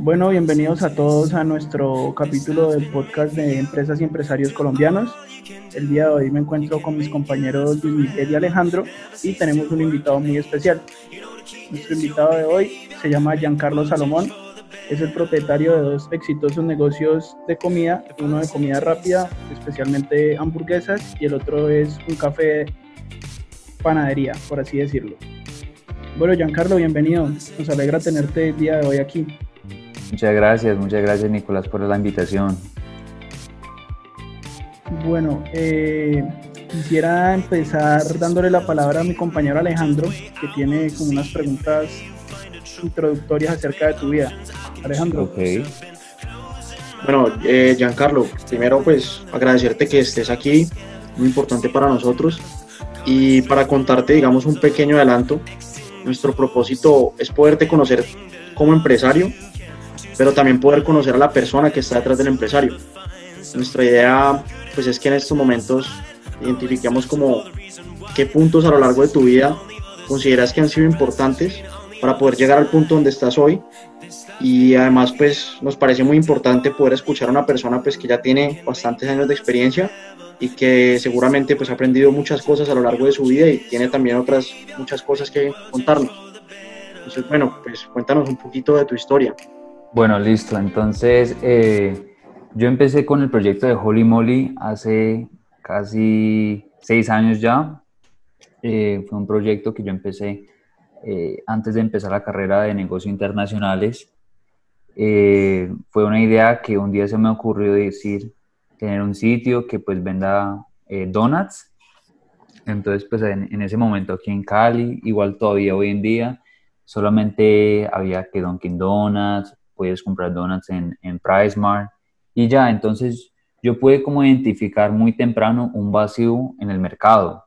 Bueno, bienvenidos a todos a nuestro capítulo del podcast de Empresas y Empresarios Colombianos. El día de hoy me encuentro con mis compañeros Luis Miguel y Alejandro y tenemos un invitado muy especial. Nuestro invitado de hoy se llama Giancarlo Salomón, es el propietario de dos exitosos negocios de comida, uno de comida rápida, especialmente hamburguesas, y el otro es un café panadería, por así decirlo. Bueno, Giancarlo, bienvenido. Nos alegra tenerte el día de hoy aquí. Muchas gracias, muchas gracias Nicolás por la invitación. Bueno, eh, quisiera empezar dándole la palabra a mi compañero Alejandro, que tiene como unas preguntas introductorias acerca de tu vida. Alejandro. Ok. Bueno, eh, Giancarlo, primero pues agradecerte que estés aquí, muy importante para nosotros. Y para contarte, digamos, un pequeño adelanto, nuestro propósito es poderte conocer como empresario, pero también poder conocer a la persona que está detrás del empresario. Nuestra idea pues es que en estos momentos identifiquemos como qué puntos a lo largo de tu vida consideras que han sido importantes para poder llegar al punto donde estás hoy y además pues nos parece muy importante poder escuchar a una persona pues que ya tiene bastantes años de experiencia y que seguramente pues ha aprendido muchas cosas a lo largo de su vida y tiene también otras muchas cosas que contarnos. Entonces bueno, pues cuéntanos un poquito de tu historia. Bueno, listo. Entonces, eh, yo empecé con el proyecto de Holy Moly hace casi seis años ya. Eh, fue un proyecto que yo empecé eh, antes de empezar la carrera de negocios internacionales. fue una idea que un día se me ocurrió decir, tener un sitio que pues venda donuts. Entonces, pues en, en ese momento aquí en Cali, igual todavía hoy en día, solamente había que Dunkin' Donuts, puedes comprar donuts en, en PriceMart y ya, entonces yo pude como identificar muy temprano un vacío en el mercado.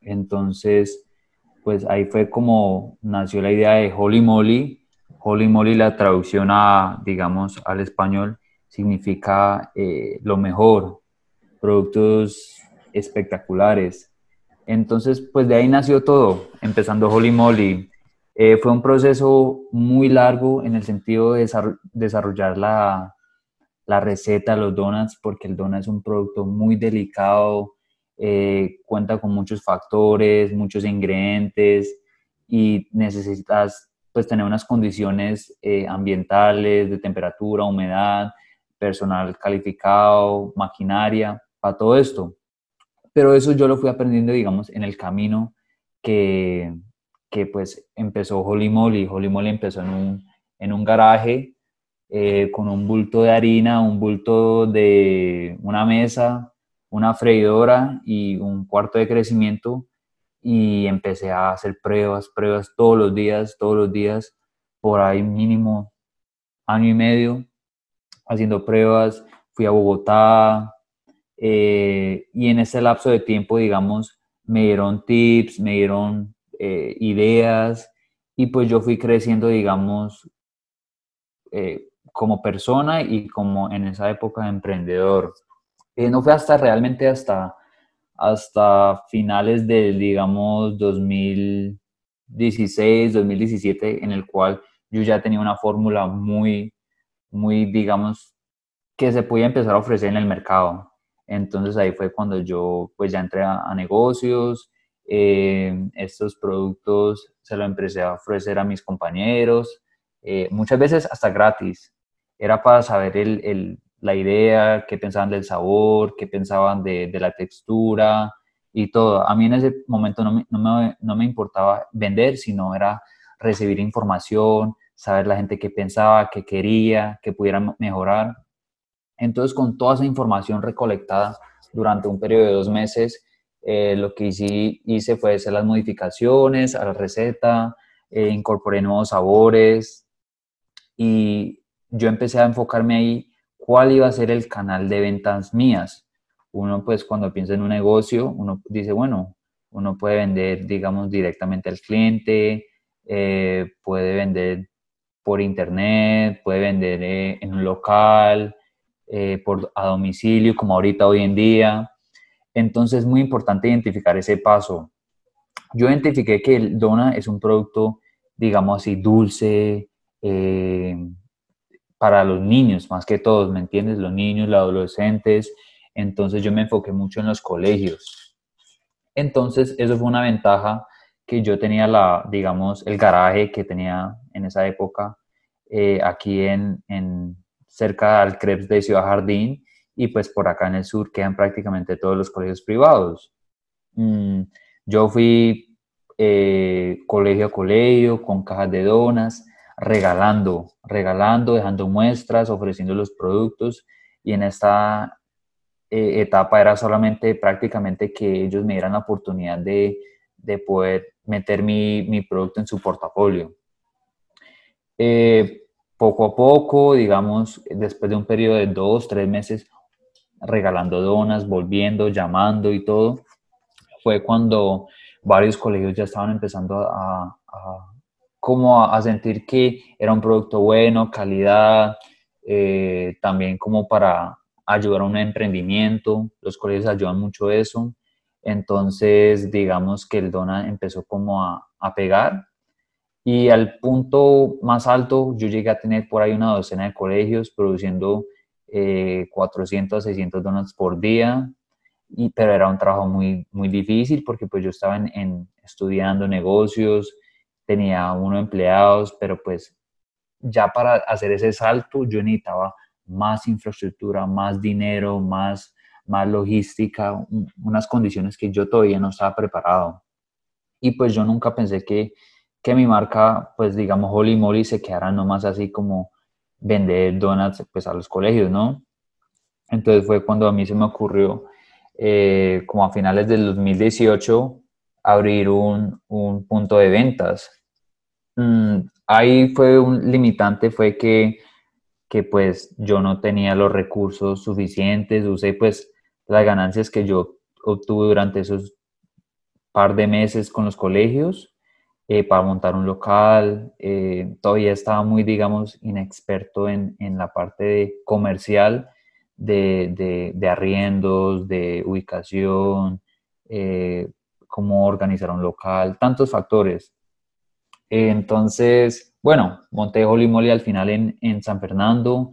Entonces, pues ahí fue como nació la idea de Holy Moly. Holy Moly, la traducción a, digamos, al español, significa eh, lo mejor, productos espectaculares. Entonces, pues de ahí nació todo, empezando Holy Moly, eh, fue un proceso muy largo en el sentido de desarrollar la, la receta los donuts, porque el donut es un producto muy delicado, eh, cuenta con muchos factores, muchos ingredientes y necesitas pues tener unas condiciones eh, ambientales, de temperatura, humedad, personal calificado, maquinaria, para todo esto. Pero eso yo lo fui aprendiendo, digamos, en el camino que, que pues empezó Holy Moly. Holy Moly empezó en un, en un garaje eh, con un bulto de harina, un bulto de una mesa, una freidora y un cuarto de crecimiento y empecé a hacer pruebas, pruebas todos los días, todos los días, por ahí mínimo año y medio, haciendo pruebas, fui a Bogotá eh, y en ese lapso de tiempo, digamos, me dieron tips, me dieron eh, ideas y pues yo fui creciendo, digamos, eh, como persona y como en esa época de emprendedor. Eh, no fue hasta realmente hasta, hasta finales del, digamos, 2016, 2017, en el cual yo ya tenía una fórmula muy, muy, digamos, que se podía empezar a ofrecer en el mercado. Entonces ahí fue cuando yo pues ya entré a negocios, eh, estos productos se los empecé a ofrecer a mis compañeros, eh, muchas veces hasta gratis. Era para saber el, la idea, qué pensaban del sabor, qué pensaban de, la textura y todo. A mí en ese momento no me, no, me, no me importaba vender, sino era recibir información, saber la gente qué pensaba, qué quería, qué pudiera mejorar. Entonces, con toda esa información recolectada durante un periodo de dos meses, eh, lo que hice, fue hacer las modificaciones a la receta, eh, incorporé nuevos sabores y yo empecé a enfocarme ahí cuál iba a ser el canal de ventas mías. Uno pues cuando piensa en un negocio, uno dice, bueno, uno puede vender, digamos, directamente al cliente, eh, puede vender por internet, puede vender en un local, por, a domicilio, como ahorita hoy en día. Entonces es muy importante identificar ese paso. Yo identifiqué que el Dona es un producto, digamos así, dulce, eh, para los niños, más que todos, ¿me entiendes? Los niños, los adolescentes. Entonces yo me enfoqué mucho en los colegios. Entonces eso fue una ventaja que yo tenía la, digamos, el garaje que tenía en esa época eh, aquí en, en, cerca del Krebs de Ciudad Jardín y pues por acá en el sur quedan prácticamente todos los colegios privados. Mm, yo fui eh, colegio a colegio con cajas de donas, regalando, regalando, dejando muestras, ofreciendo los productos y en esta eh, etapa era solamente prácticamente que ellos me dieran la oportunidad de, de poder meter mi, mi, producto en su portafolio. Eh, poco a poco, digamos, después de un periodo de dos, tres meses, regalando donas, volviendo, llamando y todo, fue cuando varios colegios ya estaban empezando a, como a, sentir que era un producto bueno, calidad, eh, también como para ayudar a un emprendimiento, los colegios ayudan mucho eso, entonces digamos que el Dona empezó como a, a pegar y al punto más alto yo llegué a tener por ahí una docena de colegios produciendo 400 a 600 donuts por día, y, pero era un trabajo muy, muy difícil porque pues yo estaba en, estudiando negocios, tenía uno empleados, pero pues ya para hacer ese salto yo necesitaba más infraestructura, más dinero, más, más logística, unas condiciones que yo todavía no estaba preparado. Y pues yo nunca pensé que, que mi marca, pues digamos, Holy Moly se quedara nomás así como vender donuts pues, a los colegios, ¿no? Entonces fue cuando a mí se me ocurrió, eh, como a finales del 2018, abrir un, un punto de ventas. Mm, ahí fue un limitante, fue que, que pues yo no tenía los recursos suficientes, usé pues las ganancias que yo obtuve durante esos par de meses con los colegios eh, para montar un local. Eh, todavía estaba muy, digamos, inexperto en, en la parte de comercial de, de, de, arriendos, de ubicación, eh, cómo organizar un local, tantos factores. entonces, bueno, monté Holy Moly al final en, en San Fernando.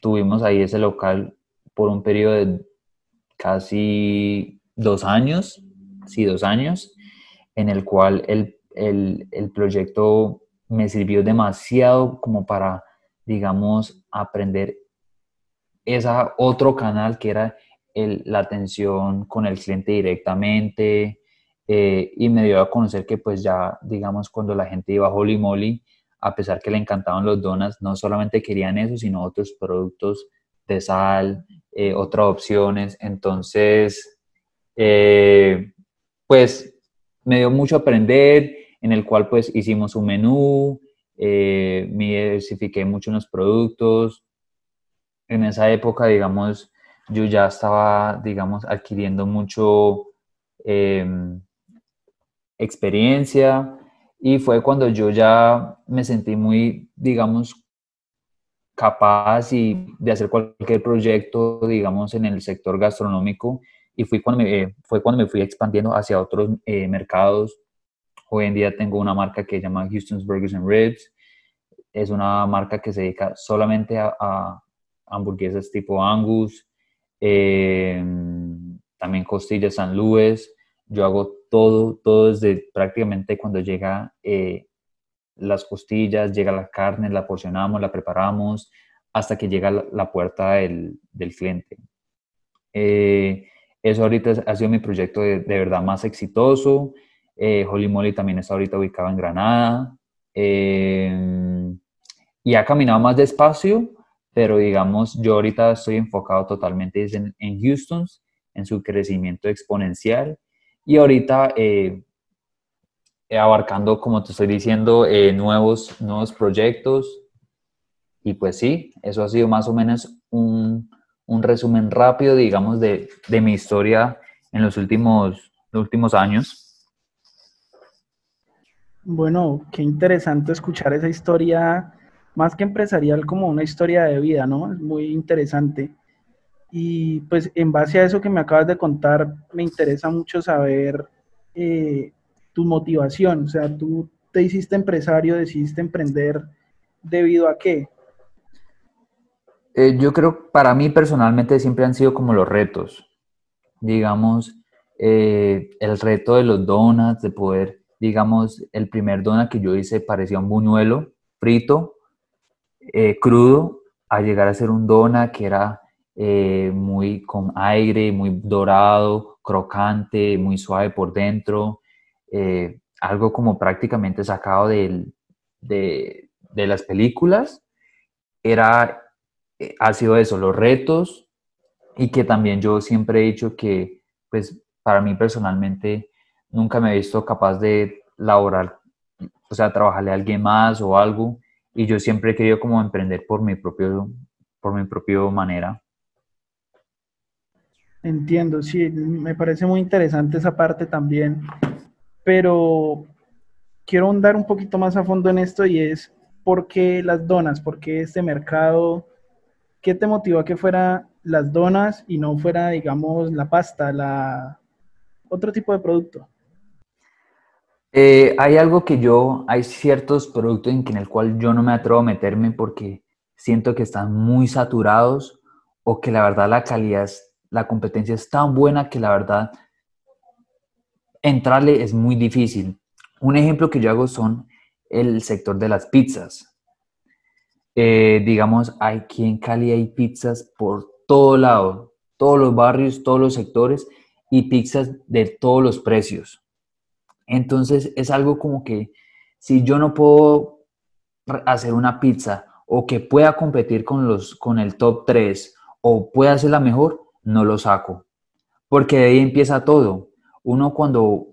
tuvimos ahí ese local por un periodo de casi dos años, sí, dos años en el cual el, el, el proyecto me sirvió demasiado como para, digamos, aprender esa otro canal que era el, la atención con el cliente directamente eh, y me dio a conocer que pues ya, digamos, cuando la gente iba a Holy Moly, a pesar que le encantaban los donas, no solamente querían eso, sino otros productos de sal, eh, otras opciones. Entonces, eh, pues me dio mucho aprender, en el cual pues hicimos un menú, eh, me diversifiqué mucho en los productos. En esa época, digamos, yo ya estaba, digamos, adquiriendo mucho em, experiencia y fue cuando yo ya me sentí muy, digamos, capaz y de hacer cualquier proyecto, digamos, en el sector gastronómico y fui cuando me, fue cuando me fui expandiendo hacia otros eh, mercados. Hoy en día tengo una marca que se llama Houston's Burgers and Ribs. Es una marca que se dedica solamente a, hamburguesas tipo Angus, em, también costillas San Luis. Yo hago todo, todo desde prácticamente cuando llega eh, las costillas, llega la carne, la porcionamos, la preparamos, hasta que llega a la, puerta del, del cliente. Eh, eso ahorita ha sido mi proyecto de, verdad más exitoso. Eh, Holy Moly también está ahorita ubicado en Granada. Eh, y ha caminado más despacio, pero digamos, yo ahorita estoy enfocado totalmente en, en Houston, en su crecimiento exponencial. Y ahorita eh, abarcando, como te estoy diciendo, nuevos, nuevos proyectos. Y pues sí, eso ha sido más o menos un, un resumen rápido, digamos, de, de mi historia en los últimos, los últimos años. Bueno, qué interesante escuchar esa historia, más que empresarial, como una historia de vida, ¿no? Es muy interesante. Y pues en base a eso que me acabas de contar, me interesa mucho saber eh, tu motivación. O sea, tú te hiciste empresario, decidiste emprender ¿Debido a qué? Eh, yo creo, para mí personalmente siempre han sido como los retos. Digamos, eh, el reto de los donuts, de poder, digamos, el primer donut que yo hice parecía un buñuelo frito, eh, crudo, a llegar a ser un donut que era muy con aire, muy dorado, crocante, muy suave por dentro, algo como prácticamente sacado de, de las películas. Era ha sido eso, los retos y que también yo siempre he dicho que, pues, para mí personalmente nunca me he visto capaz de laborar, o sea, trabajarle a alguien más o algo y yo siempre he querido como emprender por mi propio, por mi propio manera. Entiendo, sí, me parece muy interesante esa parte también, pero quiero andar un poquito más a fondo en esto y es por qué las donas, por qué este mercado ¿qué te motivó a que fuera las donas y no fuera, digamos, la pasta, la otro tipo de producto? Eh, hay algo que yo, hay ciertos productos en, en el cual yo no me atrevo a meterme porque siento que están muy saturados o que la verdad la calidad, la competencia es tan buena que la verdad entrarle es muy difícil. Un ejemplo que yo hago son el sector de las pizzas. Eh, digamos, aquí en Cali hay pizzas por todo lado, todos los barrios, todos los sectores y pizzas de todos los precios. Entonces es algo como que si yo no puedo hacer una pizza o que pueda competir con, los, con el top 3 o pueda hacer la mejor, no lo saco. Porque de ahí empieza todo. Uno cuando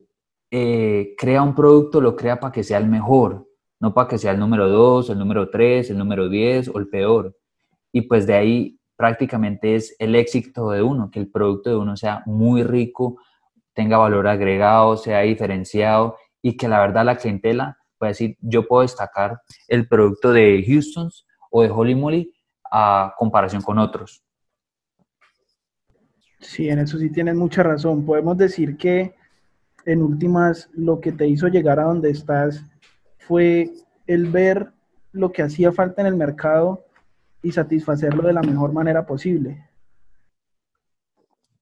eh, crea un producto lo crea para que sea el mejor no para que sea el número 2, el número 3, el número 10 o el peor. Y pues de ahí prácticamente es el éxito de uno, que el producto de uno sea muy rico, tenga valor agregado, sea diferenciado y que la verdad la clientela pueda decir, yo puedo destacar el producto de Houston's o de Holy Moly a comparación con otros. Sí, en eso sí tienes mucha razón. Podemos decir que en últimas lo que te hizo llegar a donde estás fue el ver lo que hacía falta en el mercado y satisfacerlo de la mejor manera posible.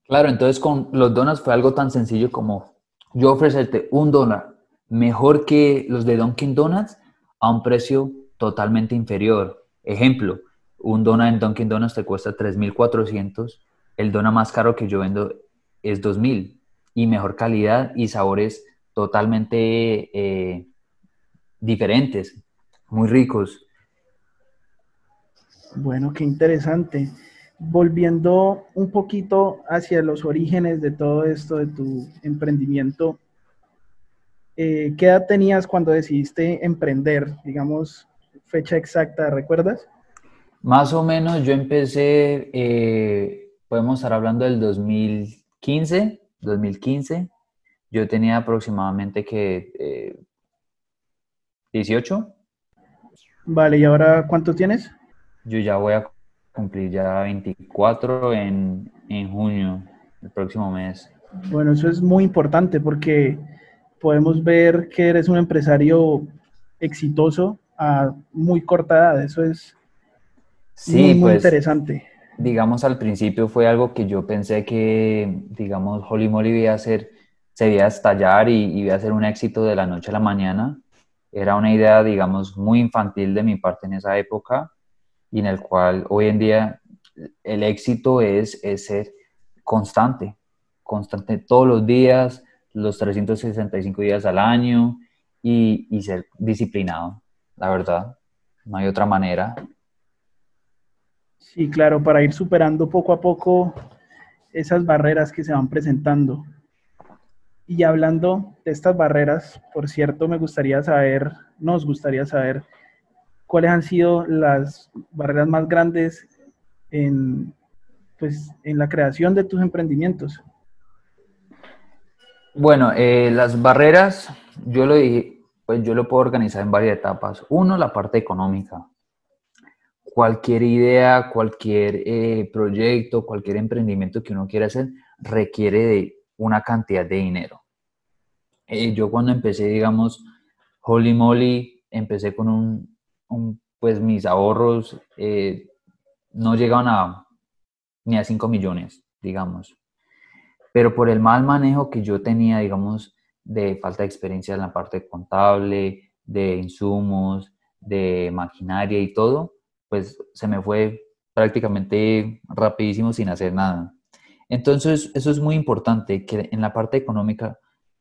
Claro, entonces con los donuts fue algo tan sencillo como yo ofrecerte un donut mejor que los de Dunkin' Donuts a un precio totalmente inferior. Ejemplo, un donut en Dunkin' Donuts te cuesta 3.400, el donut más caro que yo vendo es 2.000 y mejor calidad y sabores totalmente eh, diferentes, muy ricos. Bueno, qué interesante. Volviendo un poquito hacia los orígenes de todo esto, de tu emprendimiento, eh, ¿qué edad tenías cuando decidiste emprender? Digamos, fecha exacta, ¿recuerdas? Más o menos yo empecé, eh, podemos estar hablando del 2015, 2015. Yo tenía aproximadamente que eh, 18. Vale, ¿y ahora cuánto tienes? Yo ya voy a cumplir ya 24 en, en junio, el próximo mes. Bueno, eso es muy importante porque podemos ver que eres un empresario exitoso a muy corta edad. Eso es sí, muy, pues, interesante. Digamos, al principio fue algo que yo pensé que, digamos, Holy Moly iba a ser, se iba a estallar y iba a ser un éxito de la noche a la mañana era una idea, digamos, muy infantil de mi parte en esa época y en el cual hoy en día el éxito es, ser constante, constante todos los días, los 365 días al año y, y ser disciplinado, la verdad. No hay otra manera. Sí, claro, para ir superando poco a poco esas barreras que se van presentando. Y hablando de estas barreras, por cierto, me gustaría saber, nos gustaría saber cuáles han sido las barreras más grandes en, pues, en la creación de tus emprendimientos. Bueno, eh, las barreras, yo lo dije, pues yo lo puedo organizar en varias etapas. Uno, la parte económica. Cualquier idea, cualquier eh, proyecto, cualquier emprendimiento que uno quiera hacer requiere de una cantidad de dinero. Eh, yo cuando empecé, digamos, Holy Moly, empecé con un, pues mis ahorros eh, no llegaban a ni a 5 millones, digamos. Pero por el mal manejo que yo tenía, digamos, de falta de experiencia en la parte contable, de insumos, de maquinaria y todo, pues se me fue prácticamente rapidísimo sin hacer nada. Entonces, eso es muy importante, que en la parte económica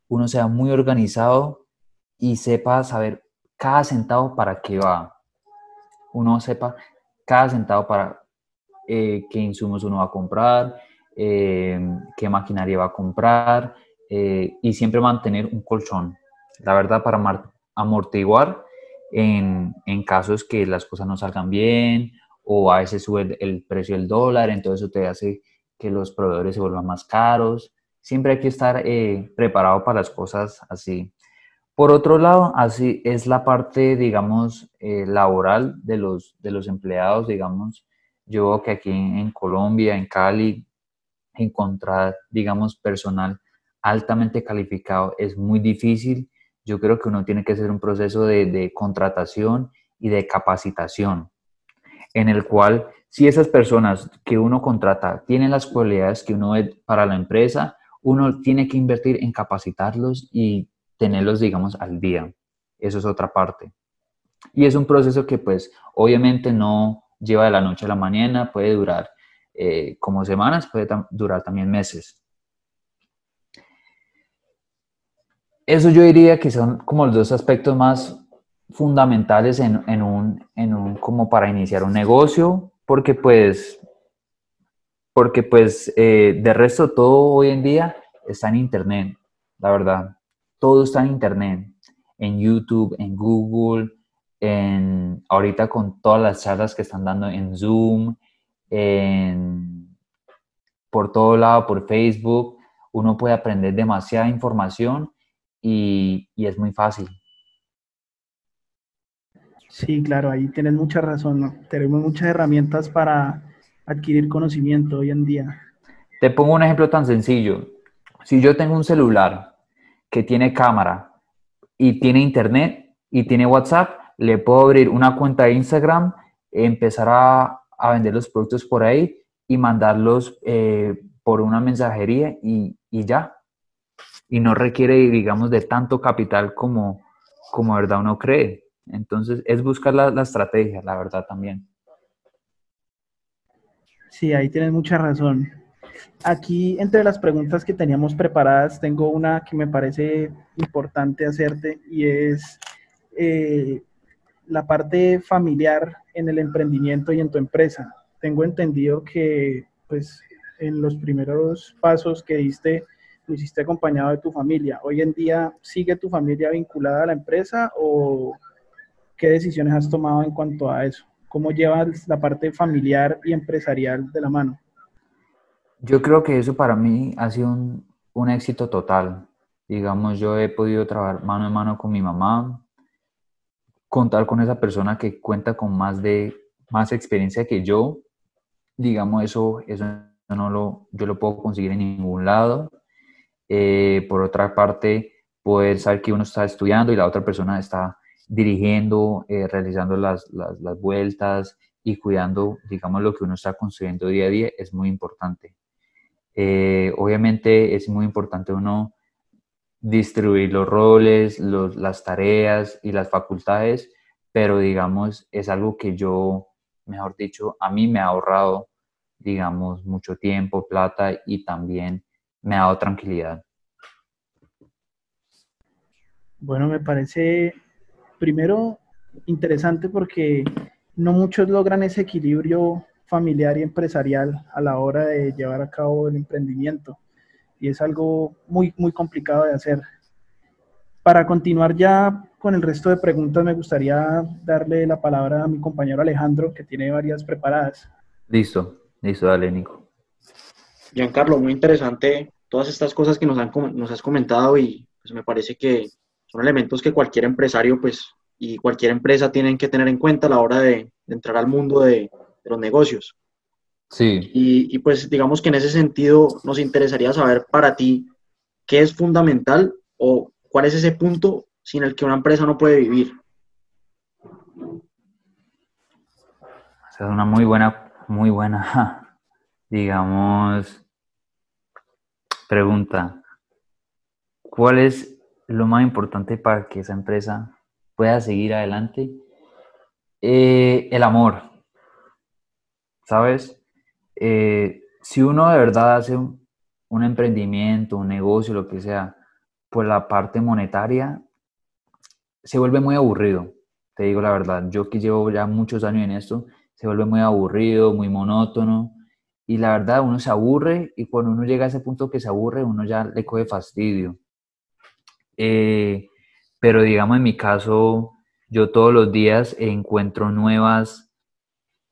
uno sea muy organizado y sepa saber cada centavo para qué va. Uno sepa cada centavo para eh, qué insumos uno va a comprar, eh, qué maquinaria va a comprar eh, y siempre mantener un colchón. La verdad, para amortiguar en, en, casos que las cosas no salgan bien o a veces sube el, precio del dólar, entonces eso te hace que los proveedores se vuelvan más caros. Siempre hay que estar preparado para las cosas así. Por otro lado, así es la parte, digamos, laboral de los, de los empleados, digamos, yo veo que aquí en, Colombia, en Cali, encontrar, digamos, personal altamente calificado es muy difícil. Yo creo que uno tiene que hacer un proceso de, contratación y de capacitación, en el cual si esas personas que uno contrata tienen las cualidades que uno ve para la empresa, uno tiene que invertir en capacitarlos y tenerlos, digamos, al día. Eso es otra parte. Y es un proceso que pues obviamente no, lleva de la noche a la mañana, puede durar eh, como semanas, puede durar también meses. Eso yo diría que son como los dos aspectos más fundamentales en, un, en un, como para iniciar un negocio, porque pues, porque pues eh, de resto todo hoy en día está en internet, la verdad. Todo está en internet, en YouTube, en Google, en, ahorita con todas las charlas que están dando en Zoom, por todo lado, por Facebook, uno puede aprender demasiada información y, y, es muy fácil. Sí, claro, ahí tienes mucha razón. Tenemos muchas herramientas para adquirir conocimiento hoy en día. Te pongo un ejemplo tan sencillo. Si yo tengo un celular que tiene cámara y tiene internet y tiene WhatsApp, le puedo abrir una cuenta de Instagram, empezar a, vender los productos por ahí y mandarlos eh, por una mensajería y, ya. Y no requiere, digamos, de tanto capital como, como verdad uno cree. Entonces, es buscar la, estrategia, la verdad también. Sí, ahí tienes mucha razón. Aquí, entre las preguntas que teníamos preparadas, tengo una que me parece importante hacerte y es, eh, la parte familiar en el emprendimiento y en tu empresa. Tengo entendido que pues en los primeros pasos que diste lo hiciste acompañado de tu familia. Hoy en día, ¿sigue tu familia vinculada a la empresa o qué decisiones has tomado en cuanto a eso? ¿Cómo llevas la parte familiar y empresarial de la mano? Yo creo que eso para mí ha sido un, un éxito total. Digamos, yo he podido trabajar mano en mano con mi mamá, contar con esa persona que cuenta con más de más experiencia que yo, digamos eso, eso no lo, yo lo puedo conseguir en ningún lado. Eh, por otra parte, poder saber que uno está estudiando y la otra persona está dirigiendo, eh, realizando las, las, las, vueltas y cuidando, digamos, lo que uno está construyendo día a día es muy importante. Eh, obviamente es muy importante uno distribuir los roles, las tareas y las facultades, pero digamos, es algo que yo, mejor dicho, a mí me ha ahorrado, digamos, mucho tiempo, plata y también me ha dado tranquilidad. Bueno, me parece primero interesante porque no muchos logran ese equilibrio familiar y empresarial a la hora de llevar a cabo el emprendimiento y es algo muy, muy complicado de hacer. Para continuar ya con el resto de preguntas, me gustaría darle la palabra a mi compañero Alejandro, que tiene varias preparadas. Listo, listo, dale, Nico. Giancarlo, muy interesante todas estas cosas que nos, han, nos has comentado y pues me parece que son elementos que cualquier empresario pues, y cualquier empresa tienen que tener en cuenta a la hora de, entrar al mundo de, de los negocios. Sí. Y, pues digamos que en ese sentido nos interesaría saber para ti qué es fundamental o cuál es ese punto sin el que una empresa no puede vivir. Esa es una muy buena, muy buena, digamos, pregunta. ¿Cuál es lo más importante para que esa empresa pueda seguir adelante? Eh, el amor. ¿Sabes? Eh, si uno de verdad hace un, un emprendimiento, un negocio, lo que sea, por la parte monetaria, se vuelve muy aburrido, te digo la verdad. Yo que llevo ya muchos años en esto, se vuelve muy aburrido, muy monótono. Y la verdad, uno se aburre y cuando uno llega a ese punto que se aburre, uno ya le coge fastidio. Eh, pero digamos en mi caso, yo todos los días encuentro nuevas,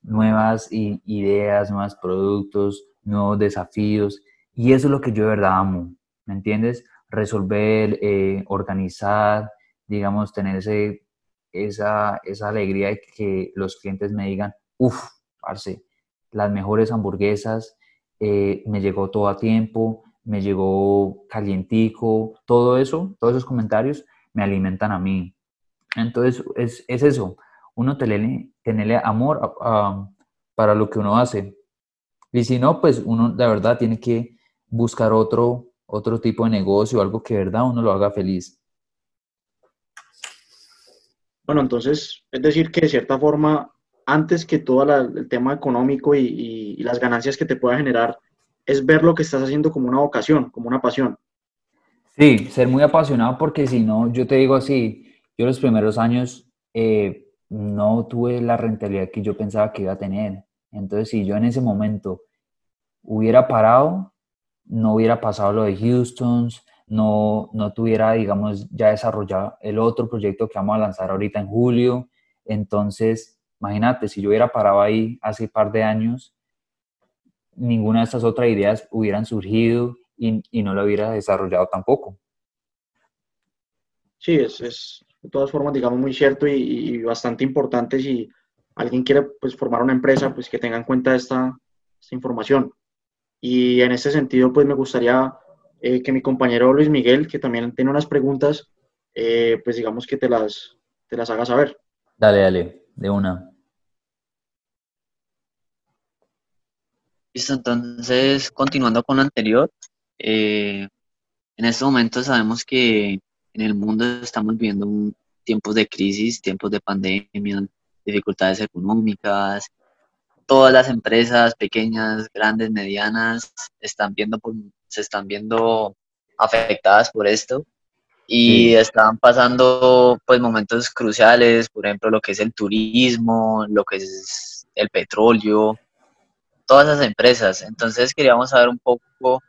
nuevas ideas, nuevos productos, nuevos desafíos. Y eso es lo que yo de verdad amo, ¿me entiendes? Resolver, eh, organizar, digamos, tener esa, esa alegría de que los clientes me digan, uff, parce, las mejores hamburguesas, eh, me llegó todo a tiempo, me llegó calientico, todo eso, todos esos comentarios me alimentan a mí. Entonces, es, es eso, uno tenerle, tenerle amor para lo que uno hace. Y si no, pues uno de verdad tiene que buscar otro, otro tipo de negocio, algo que de verdad uno lo haga feliz. Bueno, entonces, es decir, que de cierta forma, antes que todo el tema económico y, las ganancias que te pueda generar, es ver lo que estás haciendo como una vocación, como una pasión. Sí, ser muy apasionado porque si no, yo te digo así, yo los primeros años eh, no tuve la rentabilidad que yo pensaba que iba a tener. Entonces, si yo en ese momento hubiera parado, no hubiera pasado lo de Houston, no, no tuviera, digamos, ya desarrollado el otro proyecto que vamos a lanzar ahorita en julio. Entonces, imagínate, si yo hubiera parado ahí hace un par de años, ninguna de estas otras ideas hubieran surgido y, y no lo hubiera desarrollado tampoco. Sí, es, es de todas formas, digamos, muy cierto y, bastante importante si alguien quiere pues, formar una empresa, pues que tenga en cuenta esta, esta información. Y en ese sentido, pues me gustaría eh, que mi compañero Luis Miguel, que también tiene unas preguntas, eh, pues digamos que te las, te las haga saber. Dale, dale, de una. Listo, entonces, continuando con lo anterior, eh, en este momento sabemos que en el mundo estamos viviendo tiempos de crisis, tiempos de pandemia, dificultades económicas, todas las empresas pequeñas, grandes, medianas, están viendo por, se están viendo afectadas por esto y están pasando pues momentos cruciales, por ejemplo lo que es el turismo, lo que es el petróleo, todas esas empresas. Entonces queríamos saber un poco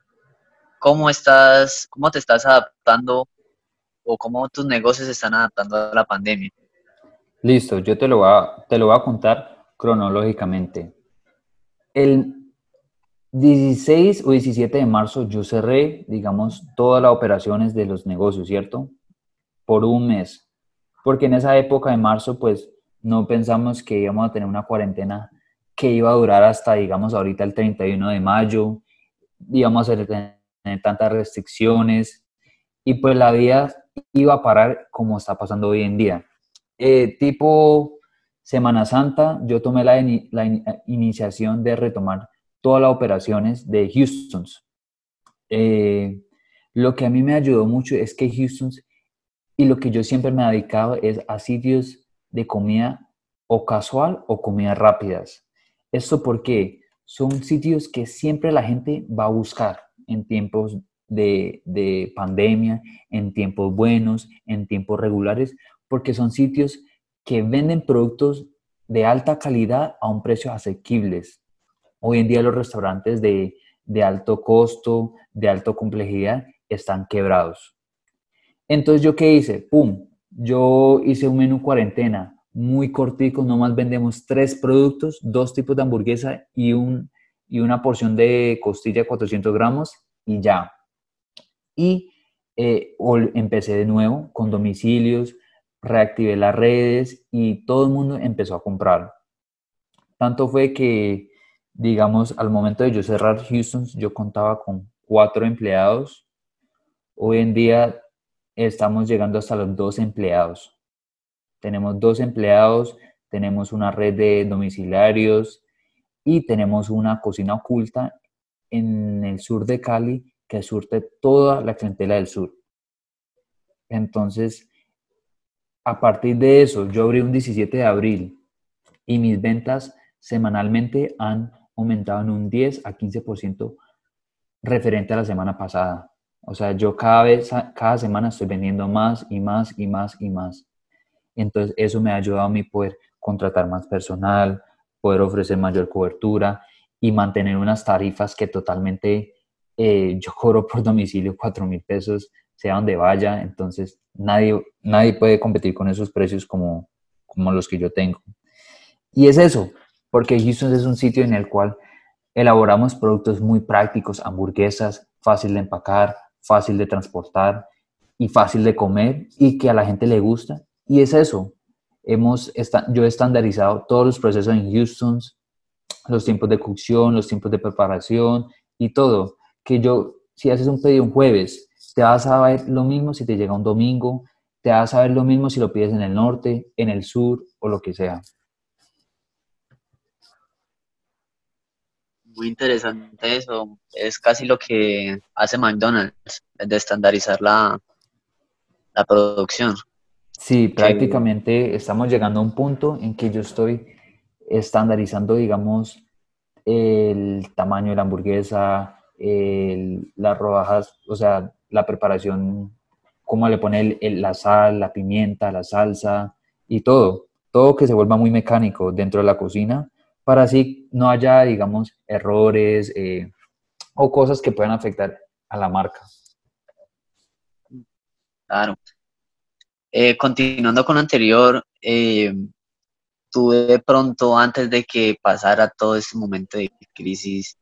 cómo estás, cómo te estás adaptando o cómo tus negocios están adaptando a la pandemia. Listo, yo te lo voy a, te lo voy a contar cronológicamente. El 16 o 17 de marzo yo cerré, digamos, todas las operaciones de los negocios, ¿cierto? Por un mes. Porque en esa época de marzo, pues, no pensamos que íbamos a tener una cuarentena que iba a durar hasta, digamos, ahorita el 31 de mayo, íbamos a tener tantas restricciones y pues la vida iba a parar como está pasando hoy en día. Eh, tipo Semana Santa, yo tomé la, iniciación de retomar todas las operaciones de Houston. Eh, lo que a mí me ayudó mucho es que Houston, y lo que yo siempre me he dedicado es a sitios de comida o casual o comida rápidas. Esto porque son sitios que siempre la gente va a buscar en tiempos de, de pandemia, en tiempos buenos, en tiempos regulares, porque son sitios que venden productos de alta calidad a un precio asequibles. Hoy en día los restaurantes de, alto costo, de alta complejidad, están quebrados. Entonces, ¿yo qué hice? ¡Pum! Yo hice un menú cuarentena muy cortico, nomás vendemos tres productos, dos tipos de hamburguesa y, un, y una porción de costilla de 400 gramos y ya. Y eh, empecé de nuevo con domicilios, reactivé las redes y todo el mundo empezó a comprar. Tanto fue que digamos, al momento de yo cerrar Houston, yo contaba con cuatro empleados. Hoy en día estamos llegando hasta los dos empleados. Tenemos dos empleados, tenemos una red de domiciliarios y tenemos una cocina oculta en el sur de Cali que surte toda la clientela del sur. Entonces, a partir de eso, yo abrí un 17 de abril y mis ventas semanalmente han aumentado en un 10 a 15% referente a la semana pasada. O sea, yo cada vez, cada semana estoy vendiendo más y más y más y más. Entonces, eso me ha ayudado a mí poder contratar más personal, poder ofrecer mayor cobertura y mantener unas tarifas que totalmente eh, yo cobro por domicilio 4 mil pesos, sea donde vaya. Entonces, nadie, nadie puede competir con esos precios como, como los que yo tengo. Y es eso, porque Houston es un sitio en el cual elaboramos productos muy prácticos, hamburguesas, fácil de empacar, fácil de transportar y fácil de comer y que a la gente le gusta. Y es eso. Hemos, yo he estandarizado todos los procesos en Houston, los tiempos de cocción, los tiempos de preparación y todo. Que yo, si haces un pedido un jueves, te vas a ver lo mismo si te llega un domingo, te vas a ver lo mismo si lo pides en el norte, en el sur o lo que sea. Muy interesante eso. Es casi lo que hace McDonald's, de estandarizar la, la producción. Sí, prácticamente estamos llegando a un punto en que yo estoy estandarizando, digamos, el tamaño de la hamburguesa, las rodajas, o sea, la preparación, cómo le pone la sal, la pimienta, la salsa y todo. Todo que se vuelva muy mecánico dentro de la cocina para así no haya, digamos, errores eh, o cosas que puedan afectar a la marca. Claro. Eh, continuando con lo anterior, eh, tú de pronto, antes de que pasara todo este momento de crisis,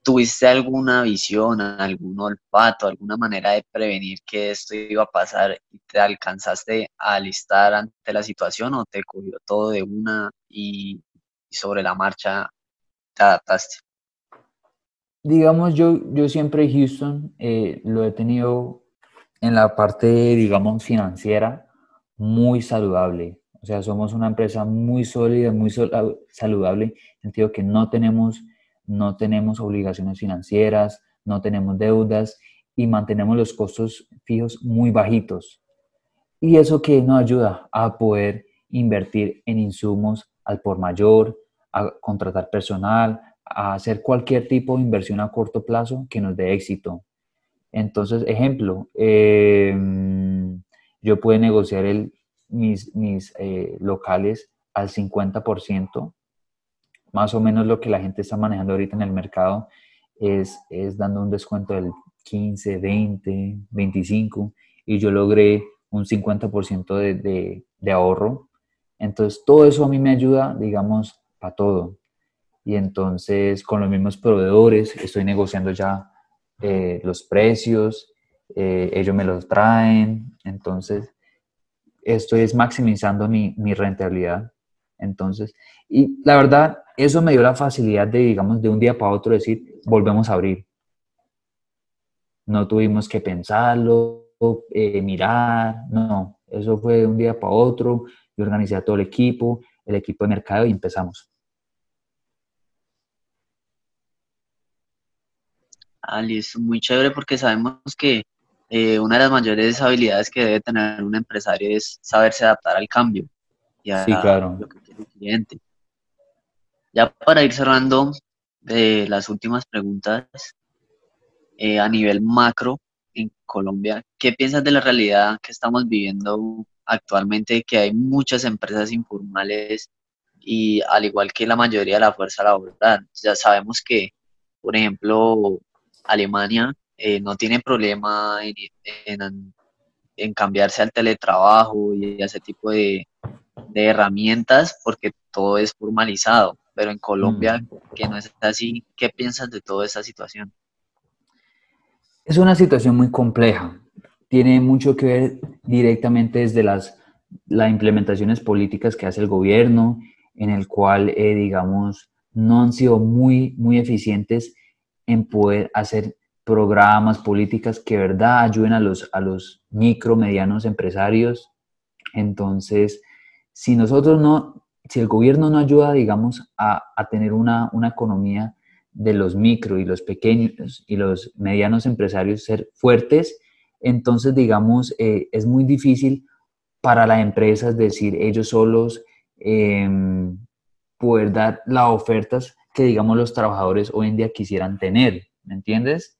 ¿tuviste alguna visión, algún olfato, alguna manera de prevenir que esto iba a pasar y te alcanzaste a alistar ante la situación o te cogió todo de una y sobre la marcha te adaptaste? Digamos, yo, yo siempre Houston eh, lo he tenido en la parte, digamos, financiera muy saludable. O sea, somos una empresa muy sólida, muy saludable, en el sentido que no tenemos, no tenemos obligaciones financieras, no tenemos deudas y mantenemos los costos fijos muy bajitos. Y eso que nos ayuda a poder invertir en insumos al por mayor, a contratar personal, a hacer cualquier tipo de inversión a corto plazo que nos dé éxito. Entonces, ejemplo, em, yo puedo negociar mis, mis eh, locales al 50%, más o menos lo que la gente está manejando ahorita en el mercado es, es dando un descuento del 15, 20, 25 y yo logré un 50% de, de, de ahorro. Entonces, todo eso a mí me ayuda, digamos, para todo. Y entonces con los mismos proveedores estoy negociando ya eh, los precios, eh, ellos me los traen, entonces esto es maximizando mi, mi, rentabilidad. Entonces, y la verdad, eso me dio la facilidad de, digamos, de un día para otro decir, volvemos a abrir. No tuvimos que pensarlo, eh, mirar, no, eso fue de un día para otro, yo organizé a todo el equipo, el equipo de mercado y empezamos. Ah, listo, muy chévere porque sabemos que eh, una de las mayores habilidades que debe tener un empresario es saberse adaptar al cambio y a sí, claro. lo que quiere el cliente. Ya para ir cerrando de las últimas preguntas, eh, a nivel macro en Colombia, ¿qué piensas de la realidad que estamos viviendo actualmente, que hay muchas empresas informales y al igual que la mayoría de la fuerza laboral? Ya sabemos que, por ejemplo, Alemania eh, no tiene problema en, cambiarse al teletrabajo y ese tipo de, herramientas porque todo es formalizado. Pero en Colombia, mm. que no es así, ¿qué piensas de toda esa situación? Es una situación muy compleja. Tiene mucho que ver directamente desde las, las implementaciones políticas que hace el gobierno, en el cual, eh, digamos, no han sido muy, muy eficientes en poder hacer programas, políticas que verdad ayuden a los, a los micro, medianos empresarios. Entonces, si nosotros no, si el gobierno no ayuda, digamos, a, a tener una, una economía de los micro y los pequeños y los medianos empresarios ser fuertes, entonces, digamos, eh, es muy difícil para las empresas decir ellos solos em, poder dar las ofertas que, digamos, los trabajadores hoy en día quisieran tener, ¿me entiendes?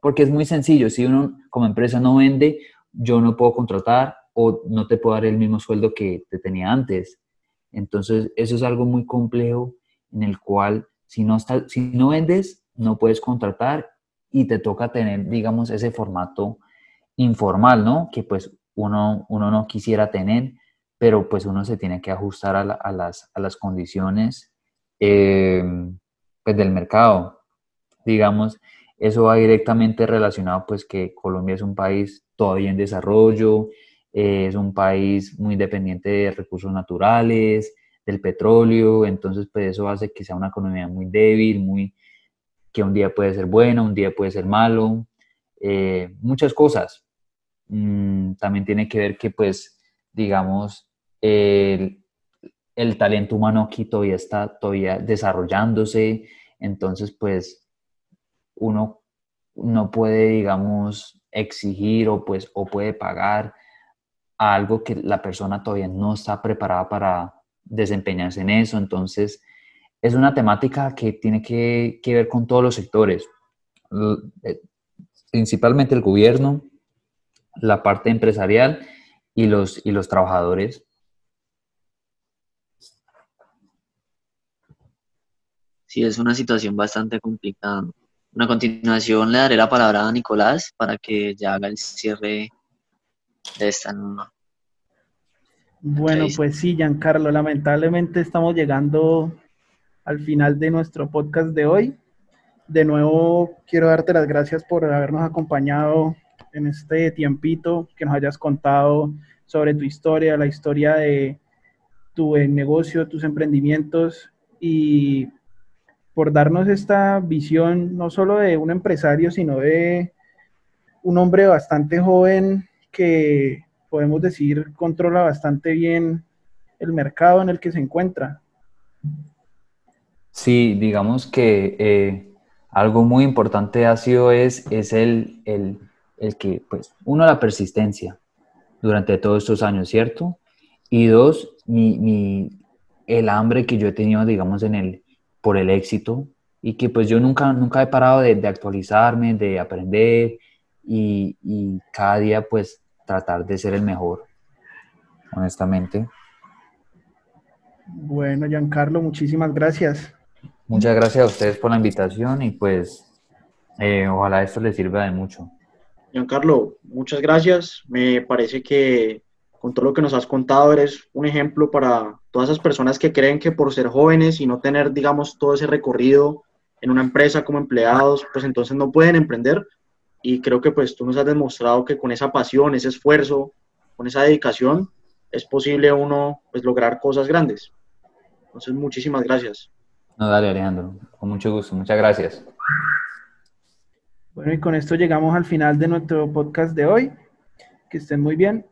Porque es muy sencillo, si uno como empresa no vende, yo no puedo contratar o no te puedo dar el mismo sueldo que te tenía antes. Entonces, eso es algo muy complejo en el cual si no, está, si no vendes, no puedes contratar y te toca tener, digamos, ese formato informal, ¿no? Que pues uno, uno no quisiera tener, pero pues uno se tiene que ajustar a, las, a las, condiciones eh, pues del mercado. Digamos, eso va directamente relacionado pues que Colombia es un país todavía en desarrollo, eh, es un país muy dependiente de recursos naturales, del petróleo, entonces pues eso hace que sea una economía muy débil, muy que un día puede ser bueno, un día puede ser malo, eh, muchas cosas. Mm, también tiene que ver que pues digamos el, el, talento humano aquí todavía está todavía desarrollándose, entonces pues uno no puede digamos exigir o pues o puede pagar algo que la persona todavía no está preparada para desempeñarse en eso. Entonces, es una temática que tiene que, ver con todos los sectores, eh, principalmente el gobierno, la parte empresarial y los, y los trabajadores. Sí, es una situación bastante complicada. A continuación le daré la palabra a Nicolás para que ya haga el cierre de esta bueno, pues sí, Giancarlo, lamentablemente estamos llegando al final de nuestro podcast de hoy. De nuevo, quiero darte las gracias por habernos acompañado en este tiempito, que nos hayas contado sobre tu historia, la historia de tu negocio, tus emprendimientos y por darnos esta visión no solo de un empresario, sino de un hombre bastante joven que podemos decir, controla bastante bien el mercado en el que se encuentra. Sí, digamos que eh, algo muy importante ha sido es, es el, el, el, que, pues, uno, la persistencia durante todos estos años, ¿cierto? Y dos, mi, mi, el hambre que yo he tenido, digamos, en el, por el éxito y que pues yo nunca, nunca he parado de, de actualizarme, de aprender y, y, cada día pues tratar de ser el mejor, honestamente. Bueno, Giancarlo, muchísimas gracias. Muchas gracias a ustedes por la invitación y pues eh, ojalá esto les sirva de mucho. Giancarlo, muchas gracias. Me parece que con todo lo que nos has contado eres un ejemplo para todas esas personas que creen que por ser jóvenes y no tener, digamos, todo ese recorrido en una empresa como empleados, pues entonces no pueden emprender y creo que pues tú nos has demostrado que con esa pasión, ese esfuerzo, con esa dedicación, es posible uno pues lograr cosas grandes. Entonces, muchísimas gracias. No, dale Alejandro, con mucho gusto, muchas gracias. Bueno, y con esto llegamos al final de nuestro podcast de hoy. Que estén muy bien.